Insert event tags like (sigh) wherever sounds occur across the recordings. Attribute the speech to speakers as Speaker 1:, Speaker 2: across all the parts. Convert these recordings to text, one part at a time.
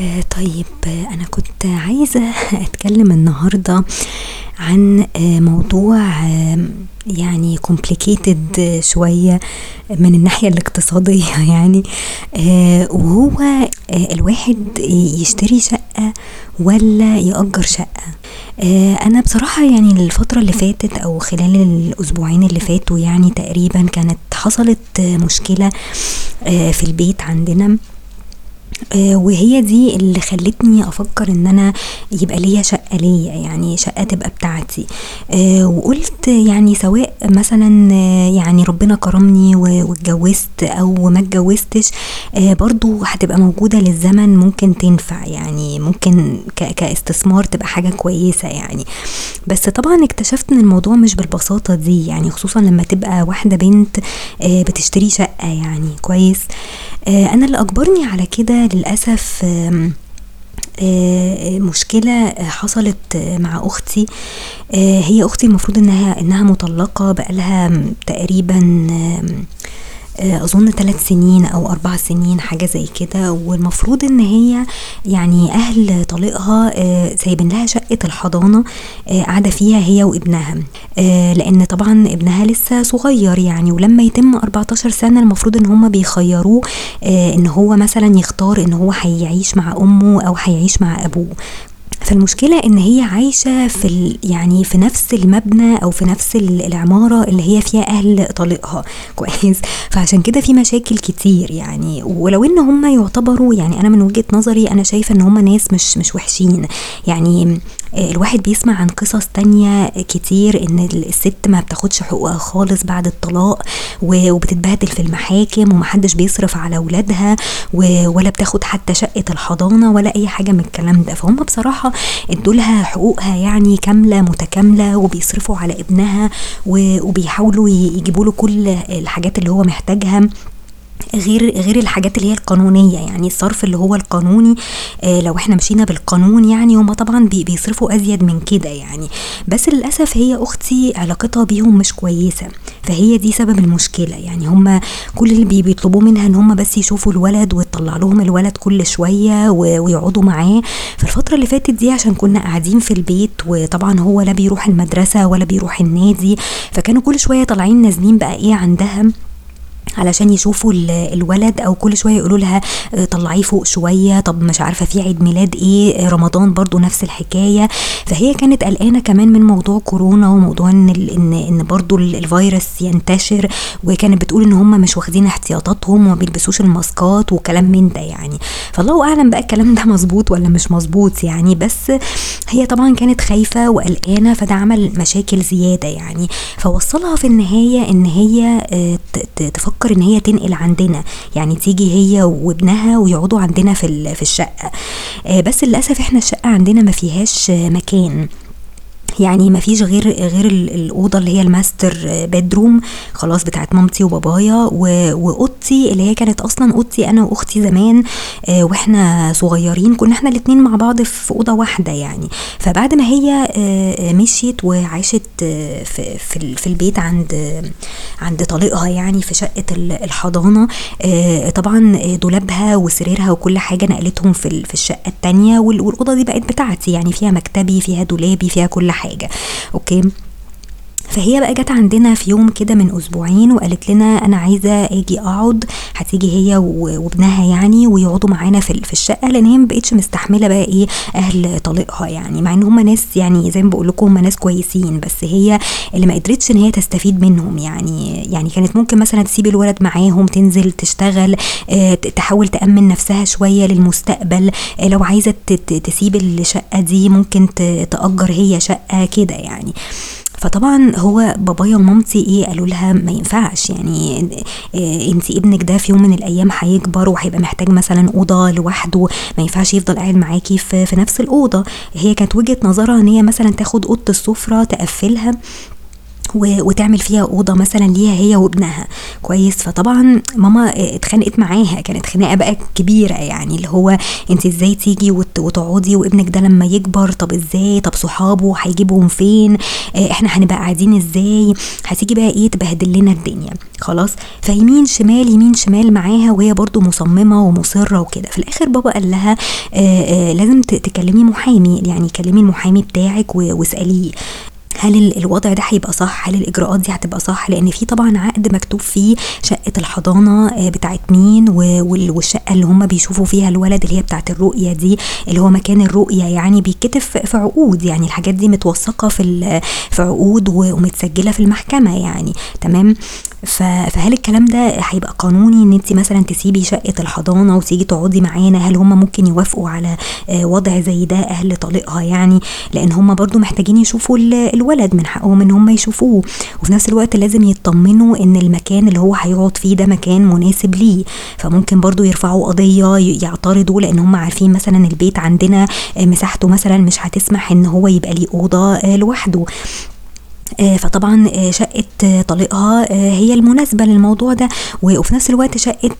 Speaker 1: آه طيب آه أنا كنت عايزة (laughs) أتكلم النهاردة عن آه موضوع يعني complicated شوية من الناحية الاقتصادية (laughs) يعني وهو الواحد يشتري شقة ولا يأجر شقة. أنا بصراحة يعني الفترة اللي فاتت أو خلال الأسبوعين اللي فاتوا يعني تقريبا كانت حصلت مشكلة آه في البيت عندنا. وهي دي اللي خلتني أفكر إن أنا يبقى ليا شقة ليا يعني شقة تبقى بتاعتي. آه وقلت يعني سواء مثلا آه يعني ربنا كرمني واتجوزت أو ما اتجوزتش برضو هتبقى موجودة للزمن ممكن تنفع يعني ممكن كاستثمار تبقى حاجة كويسة يعني. بس طبعا اكتشفت إن الموضوع مش بالبساطة دي يعني خصوصا لما تبقى واحدة بنت بتشتري شقة يعني كويس. أنا اللي أجبرني على كده للأسف مشكلة حصلت مع أختي. هي أختي المفروض إنها إنها مطلقة بقالها تقريبا أظن ثلاث سنين أو أربع سنين حاجة زي كده. والمفروض إن هي يعني أهل طليقها سايبين لها شقة الحضانة قاعدة فيها هي وابنها. لأن طبعا ابنها لسه صغير يعني ولما يتم 14 سنة المفروض إن هم بيخيروه إن هو مثلا يختار إن هو هيعيش مع أمه أو هيعيش مع أبوه. فالمشكلة إن هي عايشة في يعني في نفس المبنى أو في نفس العمارة اللي هي فيها أهل طليقها (laughs) كويس. فعشان كده في مشاكل كتير يعني. ولو إن هم يعتبروا يعني أنا من وجهة نظري أنا شايفة إن هم ناس مش مش وحشين. يعني الواحد بيسمع عن قصص تانية كتير إن الست ما بتاخدش حقوقها خالص بعد الطلاق وبتتبهدل في المحاكم ومحدش بيصرف على أولادها ولا بتاخد حتى شقة الحضانة ولا أي حاجة من الكلام ده. فهم ادولها حقوقها يعني كاملة متكاملة وبيصرفوا على ابنها وبيحاولوا يجيبوا له كل الحاجات اللي هو محتاجها. غير غير الحاجات اللي هي القانونية يعني الصرف اللي هو القانوني آه لو إحنا مشينا بالقانون يعني هما طبعا بي بيصرفوا أزيد من كده يعني. بس للأسف هي أختي علاقتها بيهم مش كويسة فهي دي سبب المشكلة. يعني هما كل اللي بي بيطلبوه منها إن هما بس يشوفوا الولد وتطلع لهم الولد كل شوية ويقعدوا معاه. فالفتره اللي فاتت دي عشان كنا قاعدين في البيت وطبعا هو لا بيروح المدرسة ولا بيروح النادي فكانوا كل شوية طالعين نازلين بقى إيه عندها. علشان يشوفوا الولد أو كل شوية يقولوا لها طلعيه فوق شوية طب مش عارفة في عيد ميلاد إيه رمضان برضو نفس الحكاية. فهي كانت قلقانة كمان من موضوع كورونا وموضوع إن ان إن برضو الفيروس ينتشر وكانت بتقول إن هم مش واخدين احتياطاتهم وما بيلبسوش الماسكات وكلام من ده يعني. فالله أعلم بقى الكلام ده مظبوط ولا مش مظبوط يعني بس هي طبعا كانت خايفة وقلقانة فده عمل مشاكل زيادة يعني. فوصلها في النهاية إن هي تفكر بتفكر إن هي تنقل عندنا. يعني تيجي هي وابنها ويقعدوا عندنا في في الشقة. بس للأسف إحنا الشقة عندنا ما فيهاش مكان. يعني ما فيش غير غير الأوضة اللي هي ال master bedroom خلاص بتاعت مامتي وبابايا وأوضتي اللي هي كانت أصلا أوضتي أنا وأختي زمان وإحنا صغيرين. كنا إحنا الاتنين مع بعض في أوضة واحدة يعني. فبعد ما هي مشيت وعاشت في في, البيت عند عند طليقها يعني في شقة الحضانة طبعا دولابها وسريرها وكل حاجة نقلتهم في الشقة التانية والأوضة دي بقت بتاعتي يعني. فيها مكتبي فيها دولابي فيها كل حاجة حاجة أوكي فهي بقى جت عندنا في يوم كده من أسبوعين وقالت لنا أنا عايزة آجي أقعد هتيجي هي وابنها يعني ويقعدوا معانا في في الشقة لأن هي ما بقتش مستحملة بقى إيه أهل طليقها يعني مع إن هم ناس يعني زي ما بقول لكم هم ناس كويسين بس هي اللي ما قدرتش إن هي تستفيد منهم يعني يعني كانت ممكن مثلا تسيب الولد معاهم تنزل تشتغل آه تحاول تأمن نفسها شوية للمستقبل آه لو عايزة تسيب الشقة دي ممكن تأجر هي شقة كده يعني. فطبعا هو بابايا ومامتي إيه قالوا لها ما ينفعش يعني إيه انت ابنك ده في يوم من الأيام هيكبر وهيبقى محتاج مثلا أوضة لوحده ما ينفعش يفضل قاعد معاكي في, في نفس الأوضة. هي كانت وجهة نظرها إن هي مثلا تاخد أوضة السفرة تقفلها. وتعمل فيها أوضة مثلا ليها هي وابنها. كويس. فطبعا ماما اتخانقت معاها. كانت خناقة بقى كبيرة يعني. اللي هو أنت إزاي تيجي وتقعدي وابنك ده لما يكبر؟ طب إزاي؟ طب صحابه هيجيبهم فين؟ إحنا هنبقى قاعدين إزاي؟ هتيجي بقى إيه تبهدل لنا الدنيا. خلاص. فيمين شمال يمين شمال معاها وهي برضو مصممة ومصرة وكده. في الآخر بابا قال لها آآ آآ لازم تكلمي محامي. يعني كلمي المحامي بتاعك واسأليه. هل الوضع ده هيبقى صح؟ هل الإجراءات دي هتبقى صح؟ لأن في طبعا عقد مكتوب فيه شقة الحضانة بتاعت مين والشقة اللي هم بيشوفوا فيها الولد اللي هي بتاعت الرؤية دي اللي هو مكان الرؤية يعني بيتكتب في عقود يعني الحاجات دي متوثقة في في عقود ومتسجلة في المحكمة يعني. تمام؟ فهل الكلام ده هيبقى قانوني إن انت مثلا تسيبي شقة الحضانة وتيجي تقعدي معانا؟ هل هم ممكن يوافقوا على وضع زي ده أهل طليقها يعني؟ لأن هم برضو محتاجين يشوفوا الولد من حقهم ان هم يشوفوه. وفي نفس الوقت لازم يطمنوا إن المكان اللي هو هيقعد فيه ده مكان مناسب ليه. فممكن برضو يرفعوا قضية يعترضوا لأن هم عارفين مثلا البيت عندنا مساحته مثلا مش هتسمح إن هو يبقى ليه أوضة لوحده. فطبعا شقة طليقها هي المناسبة للموضوع ده. وفي نفس الوقت شقة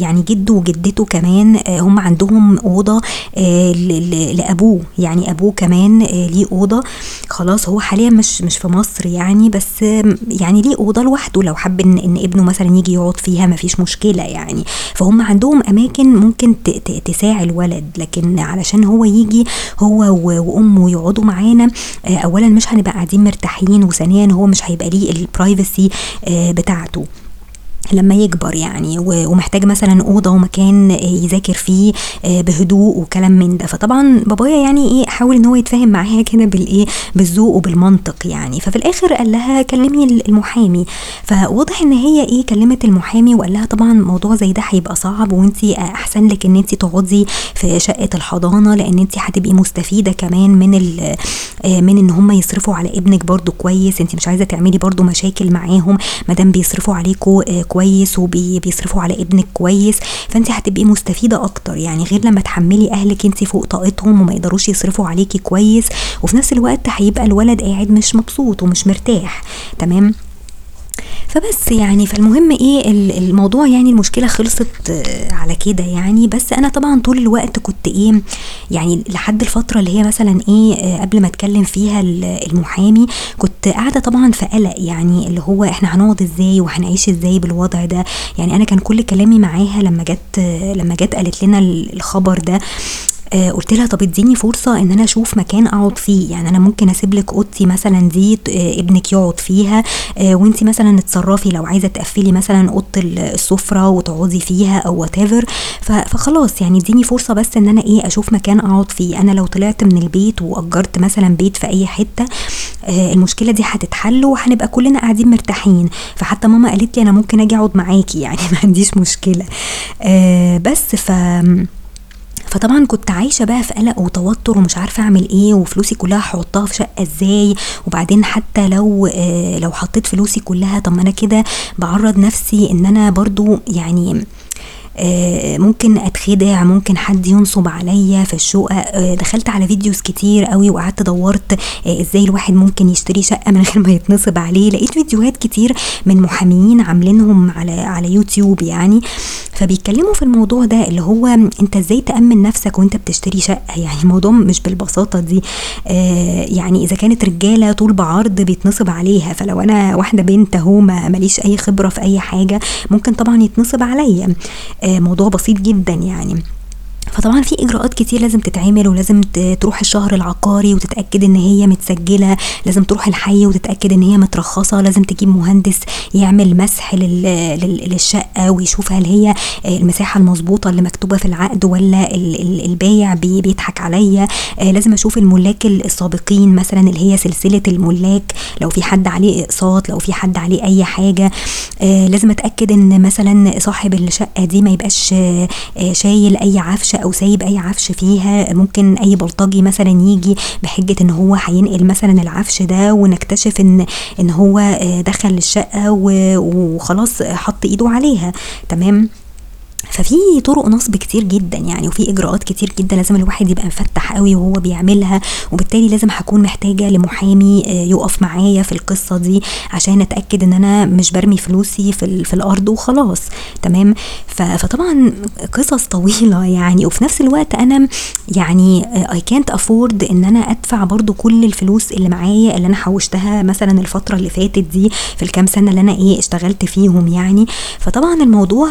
Speaker 1: يعني جده وجدته كمان هم عندهم أوضة لأبوه. يعني أبوه كمان ليه أوضة. خلاص هو حاليا مش مش في مصر يعني بس يعني ليه أوضة لوحده. لو حب إن, إن ابنه مثلا يجي يقعد فيها مفيش مشكلة يعني. فهم عندهم أماكن ممكن تساعي الولد. لكن علشان هو يجي هو وأمه يقعدوا معانا أولا مش هنبقى قاعدين مرتاحين. وثانيا هو مش هيبقى ليه البرايفسي بتاعته. لما يكبر يعني ومحتاج مثلا أوضة ومكان يذاكر فيه بهدوء وكلام من ده. فطبعا بابايا يعني إيه حاول إن هو يتفاهم معاها كده بالإيه بالذوق وبالمنطق يعني. ففي الآخر قال لها كلمي المحامي. فواضح إن هي إيه كلمت المحامي وقال لها طبعا موضوع زي ده هيبقى صعب وانت أحسن لك إن انت تقعدي في شقة الحضانة لأن انت هتبقي مستفيدة كمان من من إن هم يصرفوا على ابنك برضو كويس. انت مش عايزة تعملي برضو مشاكل معاهم ما دام بيصرفوا عليكم كويس. وبيصرفوا على ابنك كويس فانت هتبقي مستفيدة أكتر. يعني غير لما تحملي أهلك انت فوق طاقتهم وما يقدروش يصرفوا عليكي كويس وفي نفس الوقت هيبقى الولد قاعد مش مبسوط ومش مرتاح. تمام؟ فبس يعني فالمهم إيه الموضوع يعني المشكلة خلصت على كده يعني. بس أنا طبعا طول الوقت كنت إيه يعني لحد الفترة اللي هي مثلا إيه قبل ما أتكلم فيها المحامي كنت قاعدة طبعا في قلق يعني اللي هو إحنا هنقعد إزاي وهنعيش إزاي بالوضع ده. يعني أنا كان كل كلامي معاها لما جت لما جت قالت لنا الخبر ده. آه قلت لها طب اديني فرصة إن أنا أشوف مكان أقعد فيه. يعني أنا ممكن أسيب لك أوضتي مثلا دي آه ابنك يقعد فيها آه وانت مثلا اتصرفي لو عايزة تقفلي مثلا أوضة السفرة وتقعدي فيها أو وات فخلاص يعني اديني فرصة بس إن أنا إيه أشوف مكان أقعد فيه. أنا لو طلعت من البيت وأجرت مثلا بيت في أي حتة المشكلة دي هتتحل وهنبقى كلنا قاعدين مرتاحين. فحتى ماما قالت لي أنا ممكن أجي أقعد معاكي. (laughs) يعني ما عنديش مشكلة. بس ف فطبعا كنت عايشة بقى في قلق وتوتر ومش عارفة أعمل إيه وفلوسي كلها هحطها في شقة إزاي؟ وبعدين حتى لو آه لو حطيت فلوسي كلها طب ما أنا كده بعرض نفسي إن أنا برضو يعني ممكن أتخدع ممكن حد ينصب عليا في الشقق. دخلت على videos كتير قوي وقعدت دورت إزاي الواحد ممكن يشتري شقة من غير ما يتنصب عليه. لقيت فيديوهات كتير من محاميين عاملينهم على على يوتيوب يعني. فبيتكلموا في الموضوع ده اللي هو أنت إزاي تأمن نفسك وأنت بتشتري شقة؟ يعني الموضوع مش بالبساطة دي. يعني إذا كانت رجالة طول بعرض بيتنصب عليها. فلو أنا واحدة بنت أهو ماليش أي خبرة في أي حاجة ممكن طبعا يتنصب عليا. موضوع بسيط جدا يعني. فطبعا في إجراءات كتير لازم تتعمل ولازم تروح الشهر العقاري وتتأكد إن هي متسجلة. لازم تروح الحي وتتأكد إن هي مترخصة. لازم تجيب مهندس يعمل مسح للشقة ويشوف هل هي المساحة المظبوطة اللي مكتوبة في العقد ولا البايع بيضحك عليا. لازم أشوف الملاك السابقين مثلا اللي هي سلسلة الملاك. لو في حد عليه أقساط لو في حد عليه أي حاجة. لازم أتأكد إن مثلا صاحب الشقة دي ما يبقاش شايل أي عفشه أو سايب أي عفش فيها ممكن أي بلطجي مثلا يجي بحجة إن هو هينقل مثلا العفش ده ونكتشف إن إن هو دخل الشقه وخلاص حط إيده عليها. تمام؟ ففي طرق نصب كتير جدا يعني وفي إجراءات كتير جدا لازم الواحد يبقى مفتح قوي وهو بيعملها وبالتالي لازم هكون محتاجة لمحامي آه، يقف معايا في القصة دي عشان أتأكد إن أنا مش برمي فلوسي في, في الأرض وخلاص. تمام؟ فطبعا قصص طويلة يعني وفي نفس الوقت أنا يعني اي كانت افورد إن أنا أدفع برضو كل الفلوس اللي معايا اللي أنا حوشتها مثلا الفترة اللي فاتت دي في الكام سنة اللي أنا إيه اشتغلت فيهم يعني. فطبعا الموضوع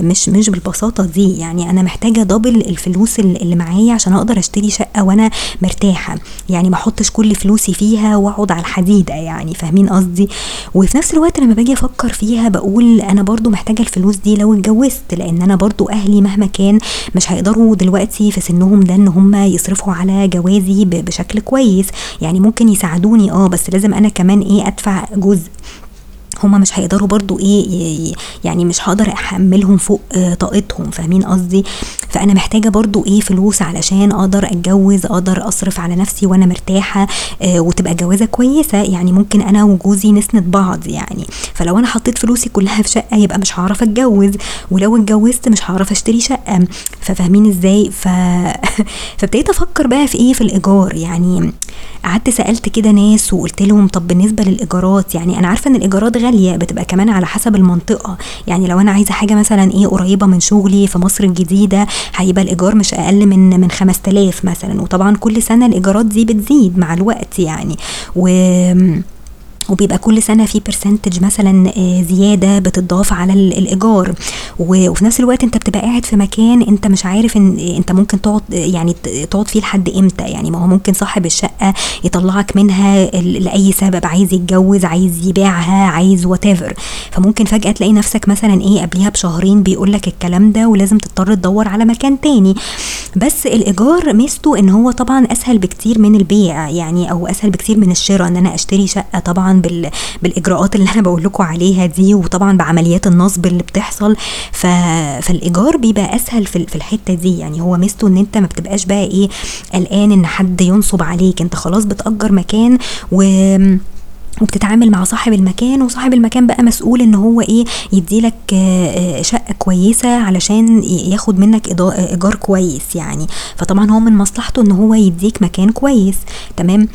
Speaker 1: مش مش بالبساطة دي يعني أنا محتاجة دبل الفلوس اللي معايا عشان أقدر أشتري شقة وأنا مرتاحة. يعني ما أحطش كل فلوسي فيها وأقعد على الحديدة يعني فاهمين قصدي؟ وفي نفس الوقت لما باجي أفكر فيها بقول أنا برضو محتاجة الفلوس دي لو اتجوزت لأن أنا برضو أهلي مهما كان مش هيقدروا دلوقتي في سنهم ده إن هم يصرفوا على جوازي بشكل كويس. يعني ممكن يساعدوني آه بس لازم أنا كمان إيه أدفع جزء. هما مش هيقدروا برضو إيه يعني مش هقدر احملهم فوق آه، طاقتهم فاهمين قصدي؟ فأنا محتاجة برضو إيه فلوس علشان أقدر أتجوز أقدر أصرف على نفسي وأنا مرتاحة آه وتبقى جوازة كويسة يعني ممكن أنا وجوزي نسند بعض يعني. فلو أنا حطيت فلوسي كلها في شقة يبقى مش هعرف أتجوز ولو اتجوزت مش هعرف أشتري شقة. ففاهمين إزاي؟ ف... (laughs) فابتديت أفكر بقى في إيه في الإيجار يعني. قعدت سألت كده ناس وقلت لهم طب بالنسبة للإيجارات يعني أنا عارفة إن الإيجارات غالية بتبقى كمان على حسب المنطقة. يعني لو أنا عايزة حاجة مثلا إيه قريبة من شغلي في مصر الجديدة هيبقى الإيجار مش أقل من من 5000 مثلا. وطبعا كل سنة الإيجارات دي بتزيد مع الوقت يعني. و وبيبقى كل سنة في برسنتج مثلا آه، زيادة بتضاف على الإيجار. وفي نفس الوقت أنت بتبقى قاعد في مكان أنت مش عارف إن أنت ممكن تقعد يعني تقعد فيه لحد إمتى. يعني ما هو ممكن صاحب الشقة يطلعك منها لأي سبب عايز يتجوز عايز يبيعها عايز وات فممكن فجأة تلاقي نفسك مثلا إيه قبليها بشهرين بيقول لك الكلام ده ولازم تضطر تدور على مكان تاني. بس الإيجار ميزته إن هو طبعا أسهل بكتير من البيع يعني أو أسهل بكتير من الشراء. إن أنا أشتري شقة طبعا بال بالإجراءات اللي أنا بقول لكم عليها دي وطبعا بعمليات النصب اللي بتحصل. ف... فالإيجار بيبقى أسهل في, في الحتة دي. يعني هو ميزته إن أنت ما بتبقاش بقى إيه قلقان إن حد ينصب عليك. أنت خلاص بتأجر مكان و وبتتعامل مع صاحب المكان وصاحب المكان بقى مسؤول إن هو إيه يديلك آه، شقة كويسة علشان ياخد منك إيجار كويس يعني. فطبعا هو من مصلحته إن هو يديك مكان كويس. تمام؟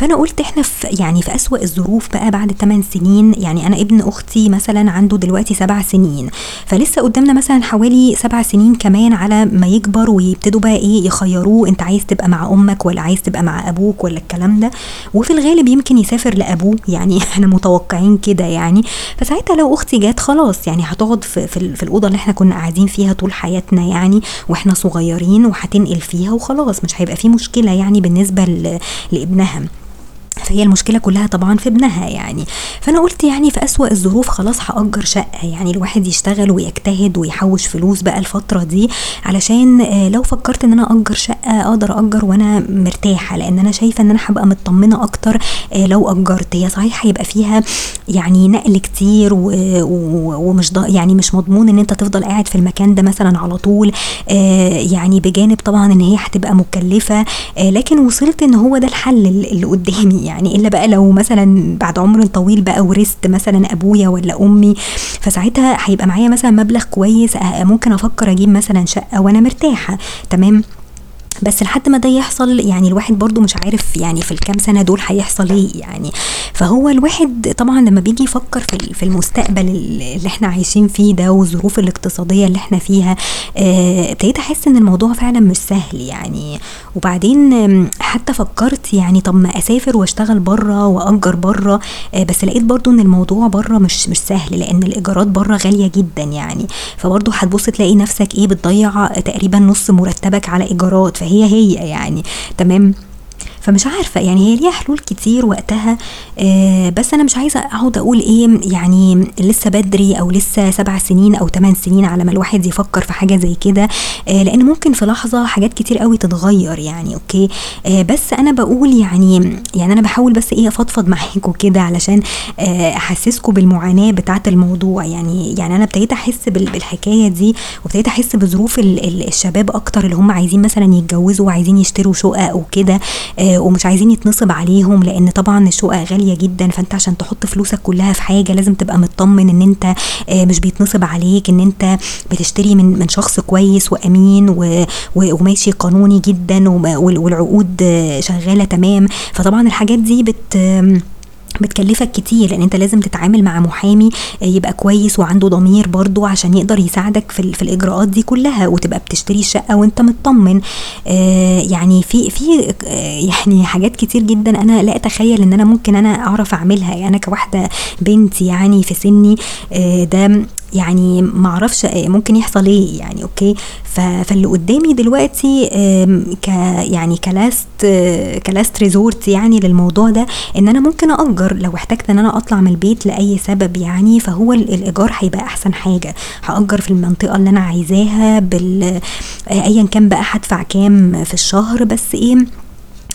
Speaker 1: فأنا قلت إحنا في يعني في أسوأ الظروف بقى بعد 8 سنين. يعني أنا ابن أختي مثلا عنده دلوقتي سبع سنين. فلسه قدامنا مثلا حوالي سبع سنين كمان على ما يكبر ويبتدوا بقى إيه يخيروه. أنت عايز تبقى مع أمك ولا عايز تبقى مع أبوك ولا الكلام ده. وفي الغالب يمكن يسافر لأبوه. (laughs) يعني إحنا متوقعين كده يعني. فساعتها لو أختي جت خلاص يعني هتقعد في, في, في الأوضة اللي إحنا كنا قاعدين فيها طول حياتنا يعني. وإحنا صغيرين وهتنقل فيها وخلاص. مش هيبقى في مشكلة يعني بالنسبة لابنها. فهي المشكلة كلها طبعا في ابنها يعني. فأنا قلت يعني في أسوأ الظروف خلاص هأجر شقة يعني الواحد يشتغل ويجتهد ويحوش فلوس بقى الفترة دي علشان آه، لو فكرت إن أنا أجر شقة أقدر أجر وأنا مرتاحة لأن أنا شايفة إن أنا هبقى مطمنة أكتر آه، لو أجرت. هي صحيح هيبقى فيها يعني نقل كتير ومش يعني مش مضمون إن أنت تفضل قاعد في المكان ده مثلا على طول آه، يعني بجانب طبعا إن هي هتبقى مكلفة لكن وصلت إن هو ده الحل اللي قدامي يعني. إلا بقى لو مثلا بعد عمر طويل بقى ورثت مثلا أبويا ولا أمي فساعتها هيبقى معايا مثلا مبلغ كويس ممكن أفكر أجيب مثلا شقة وأنا مرتاحة تمام؟ بس لحد ما ده يحصل يعني الواحد برضو مش عارف يعني في الكام سنة دول هيحصل إيه يعني. فهو الواحد طبعا لما بيجي يفكر في في المستقبل اللي إحنا عايشين فيه ده والظروف الاقتصادية اللي إحنا فيها آه، ابتديت آه أحس إن الموضوع فعلا مش سهل يعني. وبعدين حتى فكرت يعني طب ما أسافر وأشتغل بره وأجر بره آه بس لقيت برضو إن الموضوع بره مش مش سهل لأن الإيجارات بره غالية جدا يعني. فبرضو هتبص تلاقي نفسك إيه بتضيع تقريبا نص مرتبك على إيجارات. فهي هي يعني. تمام؟ فمش عارفة يعني هي ليها حلول كتير وقتها آه بس أنا مش عايزة أقعد أقول إيه يعني لسه بدري أو لسه سبع سنين أو ثمان سنين على ما الواحد يفكر في حاجة زي كده آه لأن ممكن في لحظة حاجات كتير قوي تتغير يعني أوكي؟ آه بس أنا بقول يعني يعني أنا بحاول بس إيه أفضفض (laughs) معاكم كده علشان أحسسكم بالمعاناة بتاعة الموضوع. يعني يعني أنا ابتديت أحس بالحكاية دي وابتديت أحس بظروف الشباب أكتر اللي هم عايزين مثلا يتجوزوا وعايزين يشتروا شقق وكده ومش عايزين يتنصب عليهم لأن طبعا الشقق غالية جدا فأنت عشان تحط فلوسك كلها في حاجة لازم تبقى مطمن إن أنت مش بيتنصب عليك إن أنت بتشتري من من شخص كويس وأمين وماشي قانوني جدا والعقود شغالة تمام. فطبعا الحاجات دي بت بتكلفك كتير لأن أنت لازم تتعامل مع محامي يبقى كويس وعنده ضمير برضو عشان يقدر يساعدك في, في الإجراءات دي كلها وتبقى بتشتري الشقة وأنت مطمن. آه يعني في في آه يعني حاجات كتير جدا أنا لا أتخيل إن أنا ممكن أنا أعرف أعملها. يعني أنا كواحدة بنت يعني في سني آه ده يعني معرفش ممكن يحصل إيه يعني okay؟ فاللي قدامي دلوقتي ك يعني ك last ك last resort يعني للموضوع ده إن أنا ممكن اجر لو احتجت إن أنا أطلع من البيت لأي سبب يعني فهو الإيجار هيبقى أحسن حاجة. هأجر في المنطقة اللي أنا عايزاها بال ايا كان بقى هدفع كام في الشهر بس إيه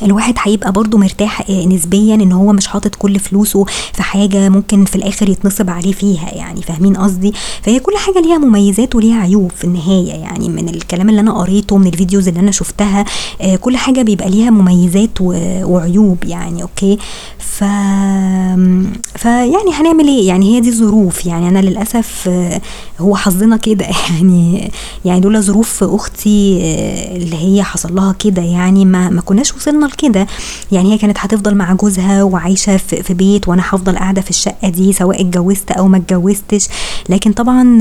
Speaker 1: الواحد هيبقى برضه مرتاح نسبيا إن هو مش حاطط كل فلوسه في حاجة ممكن في الآخر يتنصب عليه فيها يعني فاهمين قصدي؟ فهي كل حاجة ليها مميزات وليها عيوب في النهاية يعني من الكلام اللي أنا قريته من ال videos اللي أنا شفتها كل حاجة بيبقى ليها مميزات وعيوب يعني okay؟ ف فيعني هنعمل إيه؟ يعني هي دي الظروف يعني أنا للأسف هو حظنا كده (laughs) يعني يعني لولا ظروف أختي اللي هي حصل لها كده يعني ما ما كناش وصلنا لكده. يعني هي كانت هتفضل مع جوزها وعايشة في, في بيت وأنا هفضل قاعدة في الشقة دي سواء اتجوزت أو ما اتجوزتش. لكن طبعا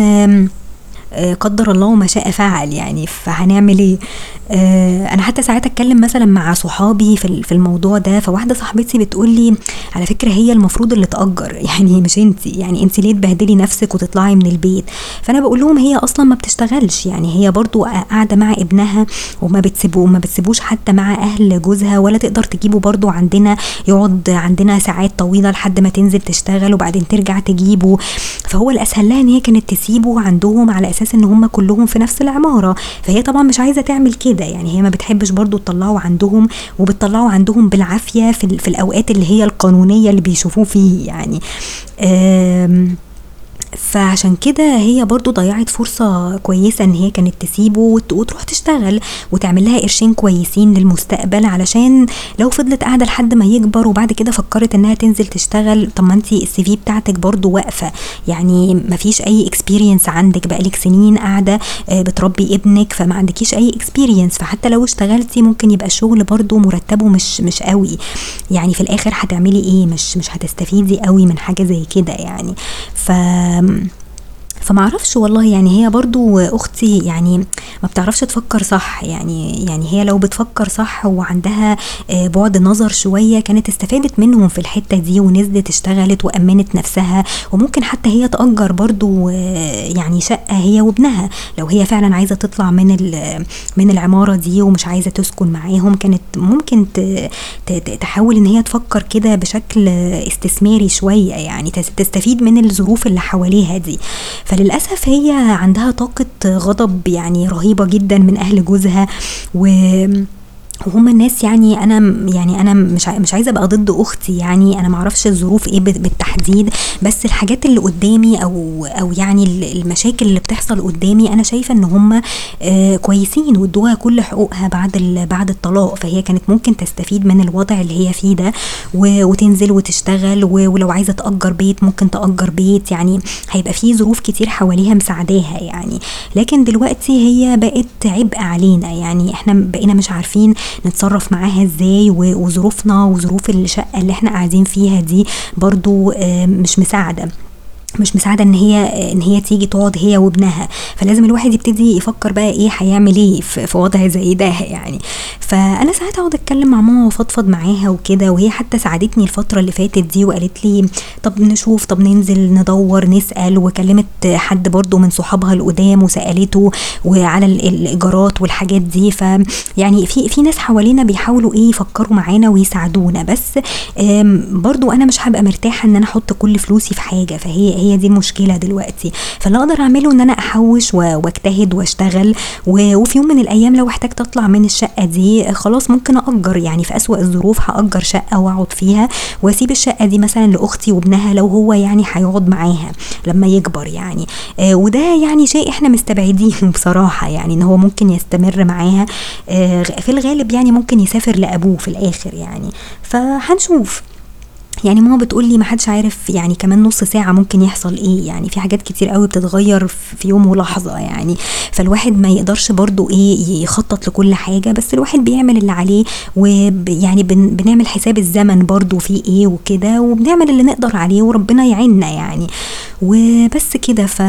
Speaker 1: قدر الله ما شاء فعل يعني. فهنعمل إيه؟ آه أنا حتى ساعات أتكلم مثلا مع صحابي في الموضوع ده فواحدة صاحبتي بتقول لي على فكرة هي المفروض اللي تأجر. (laughs) يعني مش انت يعني انت ليه تبهدلي نفسك وتطلعي من البيت؟ فأنا بقول لهم هي أصلا ما بتشتغلش يعني هي برضو قاعدة مع ابنها وما بتسيبوه ما بتسيبوش حتى مع أهل جوزها ولا تقدر تجيبه برضو عندنا يقعد عندنا ساعات طويلة لحد ما تنزل تشتغل وبعدين ترجع تجيبه. فهو الاسهل لها إن هي كانت تسيبه عندهم على أساس إن هم كلهم في نفس العمارة. فهي طبعا مش عايزة تعمل كده. كده يعني هي ما بتحبش برضو تطلعوا عندهم وبتطلعوا عندهم بالعافية في, في الأوقات اللي هي القانونية اللي بيشوفوه فيه يعني. فعشان كده هي برضو ضيعت فرصة كويسة إن هي كانت تسيبه وتروح تشتغل وتعمل لها قرشين كويسين للمستقبل علشان لو فضلت قاعدة لحد ما يكبر وبعد كده فكرت إنها تنزل تشتغل طب ما أنت ال CV بتاعتك برضو واقفة. يعني مفيش أي experience عندك بقالك سنين قاعدة بتربي ابنك فما عندكيش أي experience فحتى لو اشتغلتي ممكن يبقى الشغل برضو مرتبه مش مش قوي. يعني في الآخر هتعملي إيه؟ مش مش هتستفيدي قوي من حاجة زي كده يعني. ف um, فمعرفش والله يعني هي برضو أختي يعني ما بتعرفش تفكر صح يعني يعني هي لو بتفكر صح وعندها بعد نظر شوية كانت استفادت منهم في الحتة دي ونزلت اشتغلت وأمنت نفسها وممكن حتى هي تأجر برضو يعني شقة هي وابنها. لو هي فعلا عايزة تطلع من من العمارة دي ومش عايزة تسكن معاهم كانت ممكن تحاول إن هي تفكر كده بشكل استثماري شوية يعني تستفيد من الظروف اللي حواليها دي. فللأسف هي عندها طاقة غضب يعني رهيبة جدا من أهل جوزها و وهم الناس يعني أنا يعني أنا مش مش عايزة أبقى ضد أختي يعني أنا ما أعرفش الظروف إيه بالتحديد بس الحاجات اللي قدامي أو أو يعني المشاكل اللي بتحصل قدامي أنا شايفة إن هم آه كويسين وادوها كل حقوقها بعد بعد الطلاق فهي كانت ممكن تستفيد من الوضع اللي هي فيه ده وتنزل وتشتغل ولو عايزة تأجر بيت ممكن تأجر بيت يعني هيبقى في ظروف كتير حواليها مساعداها يعني. لكن دلوقتي هي بقت عبء علينا يعني إحنا بقينا مش عارفين نتصرف معاها إزاي وظروفنا وظروف الشقة اللي إحنا قاعدين فيها دي برضو مش مساعدة. مش مساعدة إن هي إن هي تيجي تقعد هي وابنها. فلازم الواحد يبتدي يفكر بقى إيه هيعمل إيه في وضع زي ده يعني. فأنا ساعات أقعد أتكلم مع ماما وأفضفض معاها وكده وهي حتى ساعدتني الفترة اللي فاتت دي وقالت لي طب نشوف طب ننزل ندور نسأل وكلمت حد برضو من صحابها القدام وسألته وعلى الإيجارات والحاجات دي. ف يعني في في ناس حوالينا بيحاولوا إيه يفكروا معانا ويساعدونا. بس برضو أنا مش هبقى مرتاحة إن أنا أحط كل فلوسي في حاجة. فهي هي دي المشكلة دلوقتي. فاللي أقدر أعمله إن أنا أحوش وأجتهد وأشتغل وفي يوم من الأيام لو احتجت أطلع من الشقة دي خلاص ممكن اجر يعني في أسوأ الظروف هأجر شقة وأقعد فيها وأسيب الشقة دي مثلا لأختي وابنها لو هو يعني هيقعد معاها لما يكبر يعني. آه وده يعني شيء إحنا مستبعدينه (laughs) بصراحة يعني إن هو ممكن يستمر معاها. آه في الغالب يعني ممكن يسافر لأبوه في الآخر يعني. فهنشوف. يعني ماما بتقول لي ما حدش عارف يعني كمان نص ساعة ممكن يحصل إيه. يعني في حاجات كتير قوي بتتغير في يوم ولحظة يعني. فالواحد ما يقدرش برضو إيه يخطط لكل حاجة بس الواحد بيعمل اللي عليه ويعني بن بنعمل حساب الزمن برضو في إيه وكده وبنعمل اللي نقدر عليه وربنا يعيننا يعني. وبس كده. ف...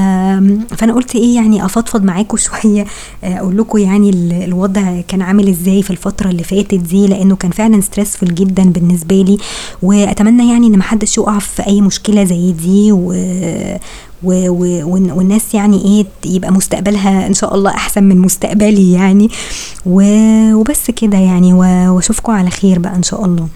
Speaker 1: فأنا قلت إيه يعني أفضفض معاكم شوية أقول لكم يعني الوضع كان عامل إزاي في الفترة اللي فاتت دي لأنه كان فعلا ستريسفul جدا بالنسبة لي. وأتمنى يعني إن محدش يقع في أي مشكلة زي دي و... و... و... والناس يعني إيه يبقى مستقبلها إن شاء الله أحسن من مستقبلي يعني و... وبس كده يعني وأشوفكم على خير بقى إن شاء الله.